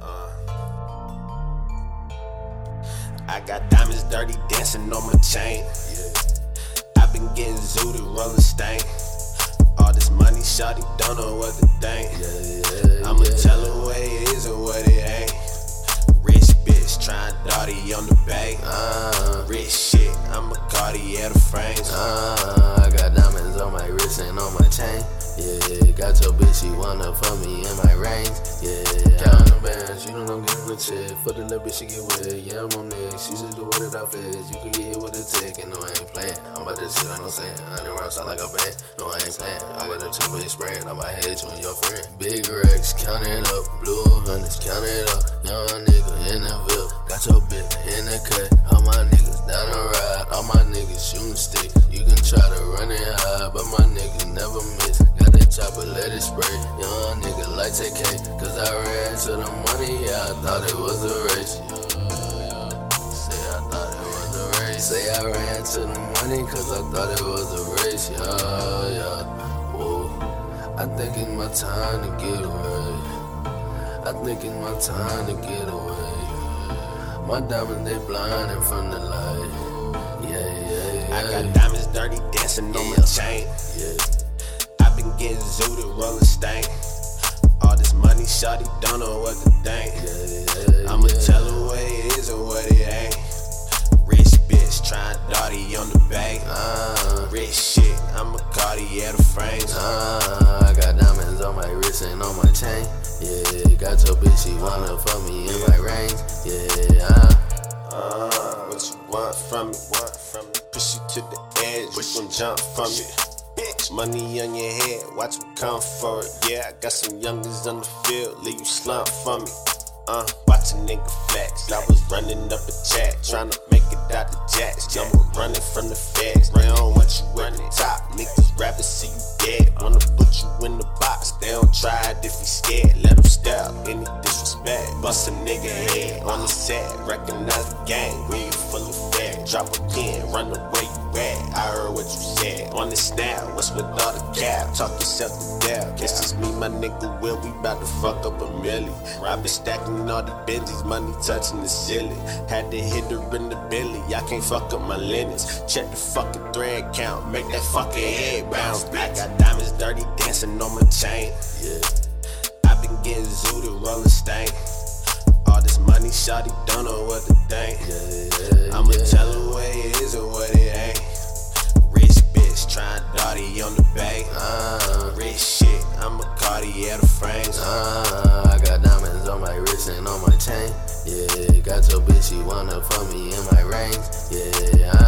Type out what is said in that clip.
Uh. I got diamonds dirty dancing on my chain. Yeah. i been getting zooted, rolling stain. All this money, shawty don't know what to think. Yeah, yeah, I'ma tell her The frames. Uh, I got diamonds on my wrist and on my chain. Yeah, got your bitch, she wanna fuck me in my range. Yeah, count the bands, you know I'm getting rich. Yeah. For the little bitch, she get wet. Yeah, I'm on next. She said the word that I fed. You can get hit with a tick, and no, I ain't playing. I'm about to shit, I know saying. I done rocks out like a band. No, I ain't playing. I'm about to triple hit spraying. I'm about hit you and your friend. Big racks, count it up. Blue hundreds, count it up. Young nigga in the Ville. Got your bitch in the cut. It high, but my niggas never miss. Got that chopper, let it spray. Young nigga like TK, cause I ran to the money, yeah, I thought it was a race. Say I thought it was a race. Say I ran to the money, cause I thought it was a race, yeah, yeah. Whoa, I think it's my time to get away. I think it's my time to get away. My diamonds, they blinding from the light. Yeah, yeah, yeah. I got diamonds dirty dancing on my chain. Yeah. i been getting zooted, rolling stank. All this money, shawty don't know what to think. I'ma tell her what it is and what it ain't. Rich bitch trying dotty on the bay. Uh, Rich shit, I'm a Cartier the frames. uh, I got diamonds on my wrist and on my chain. Yeah, got your bitch, she wanna fuck me in my range. Yeah, uh, Uh, what you want from me? Want from me? Gon' jump from. Bitch, money on your head, watch me come for it. Yeah, I got some youngins on the field, leave you slump for me. Uh, watch a nigga flex. I was running up a chat, tryna make it out the jacks. I'm running from the feds. They don't want you at the top. Niggas rather see you dead. Wanna put you in the box. They don't try it if you scared. Let them step. Any disrespect. Bust a nigga head on the set. Recognize the gang. You full of fair. Drop again. Run away you at. I heard what you said. On the snap. What's with all the cap? Talk yourself to death. This is me, my nigga Will. We bout to fuck up a milli. I been stacking all the Benjis. Money touching the ceiling. Had to hit her in the belly. I can't fuck up my linens. Check the fucking thread count. Make that fucking head bounce. I got diamonds dirty dancing on my chain. yeah. i been getting zooted, rolling stain. All this money, shawty don't know what to think. Yeah, I'ma yeah. Cartier the frames. uh, I got diamonds on my wrist and on my chain. Yeah, got your bitch, she wanna fuck me in my range. Yeah,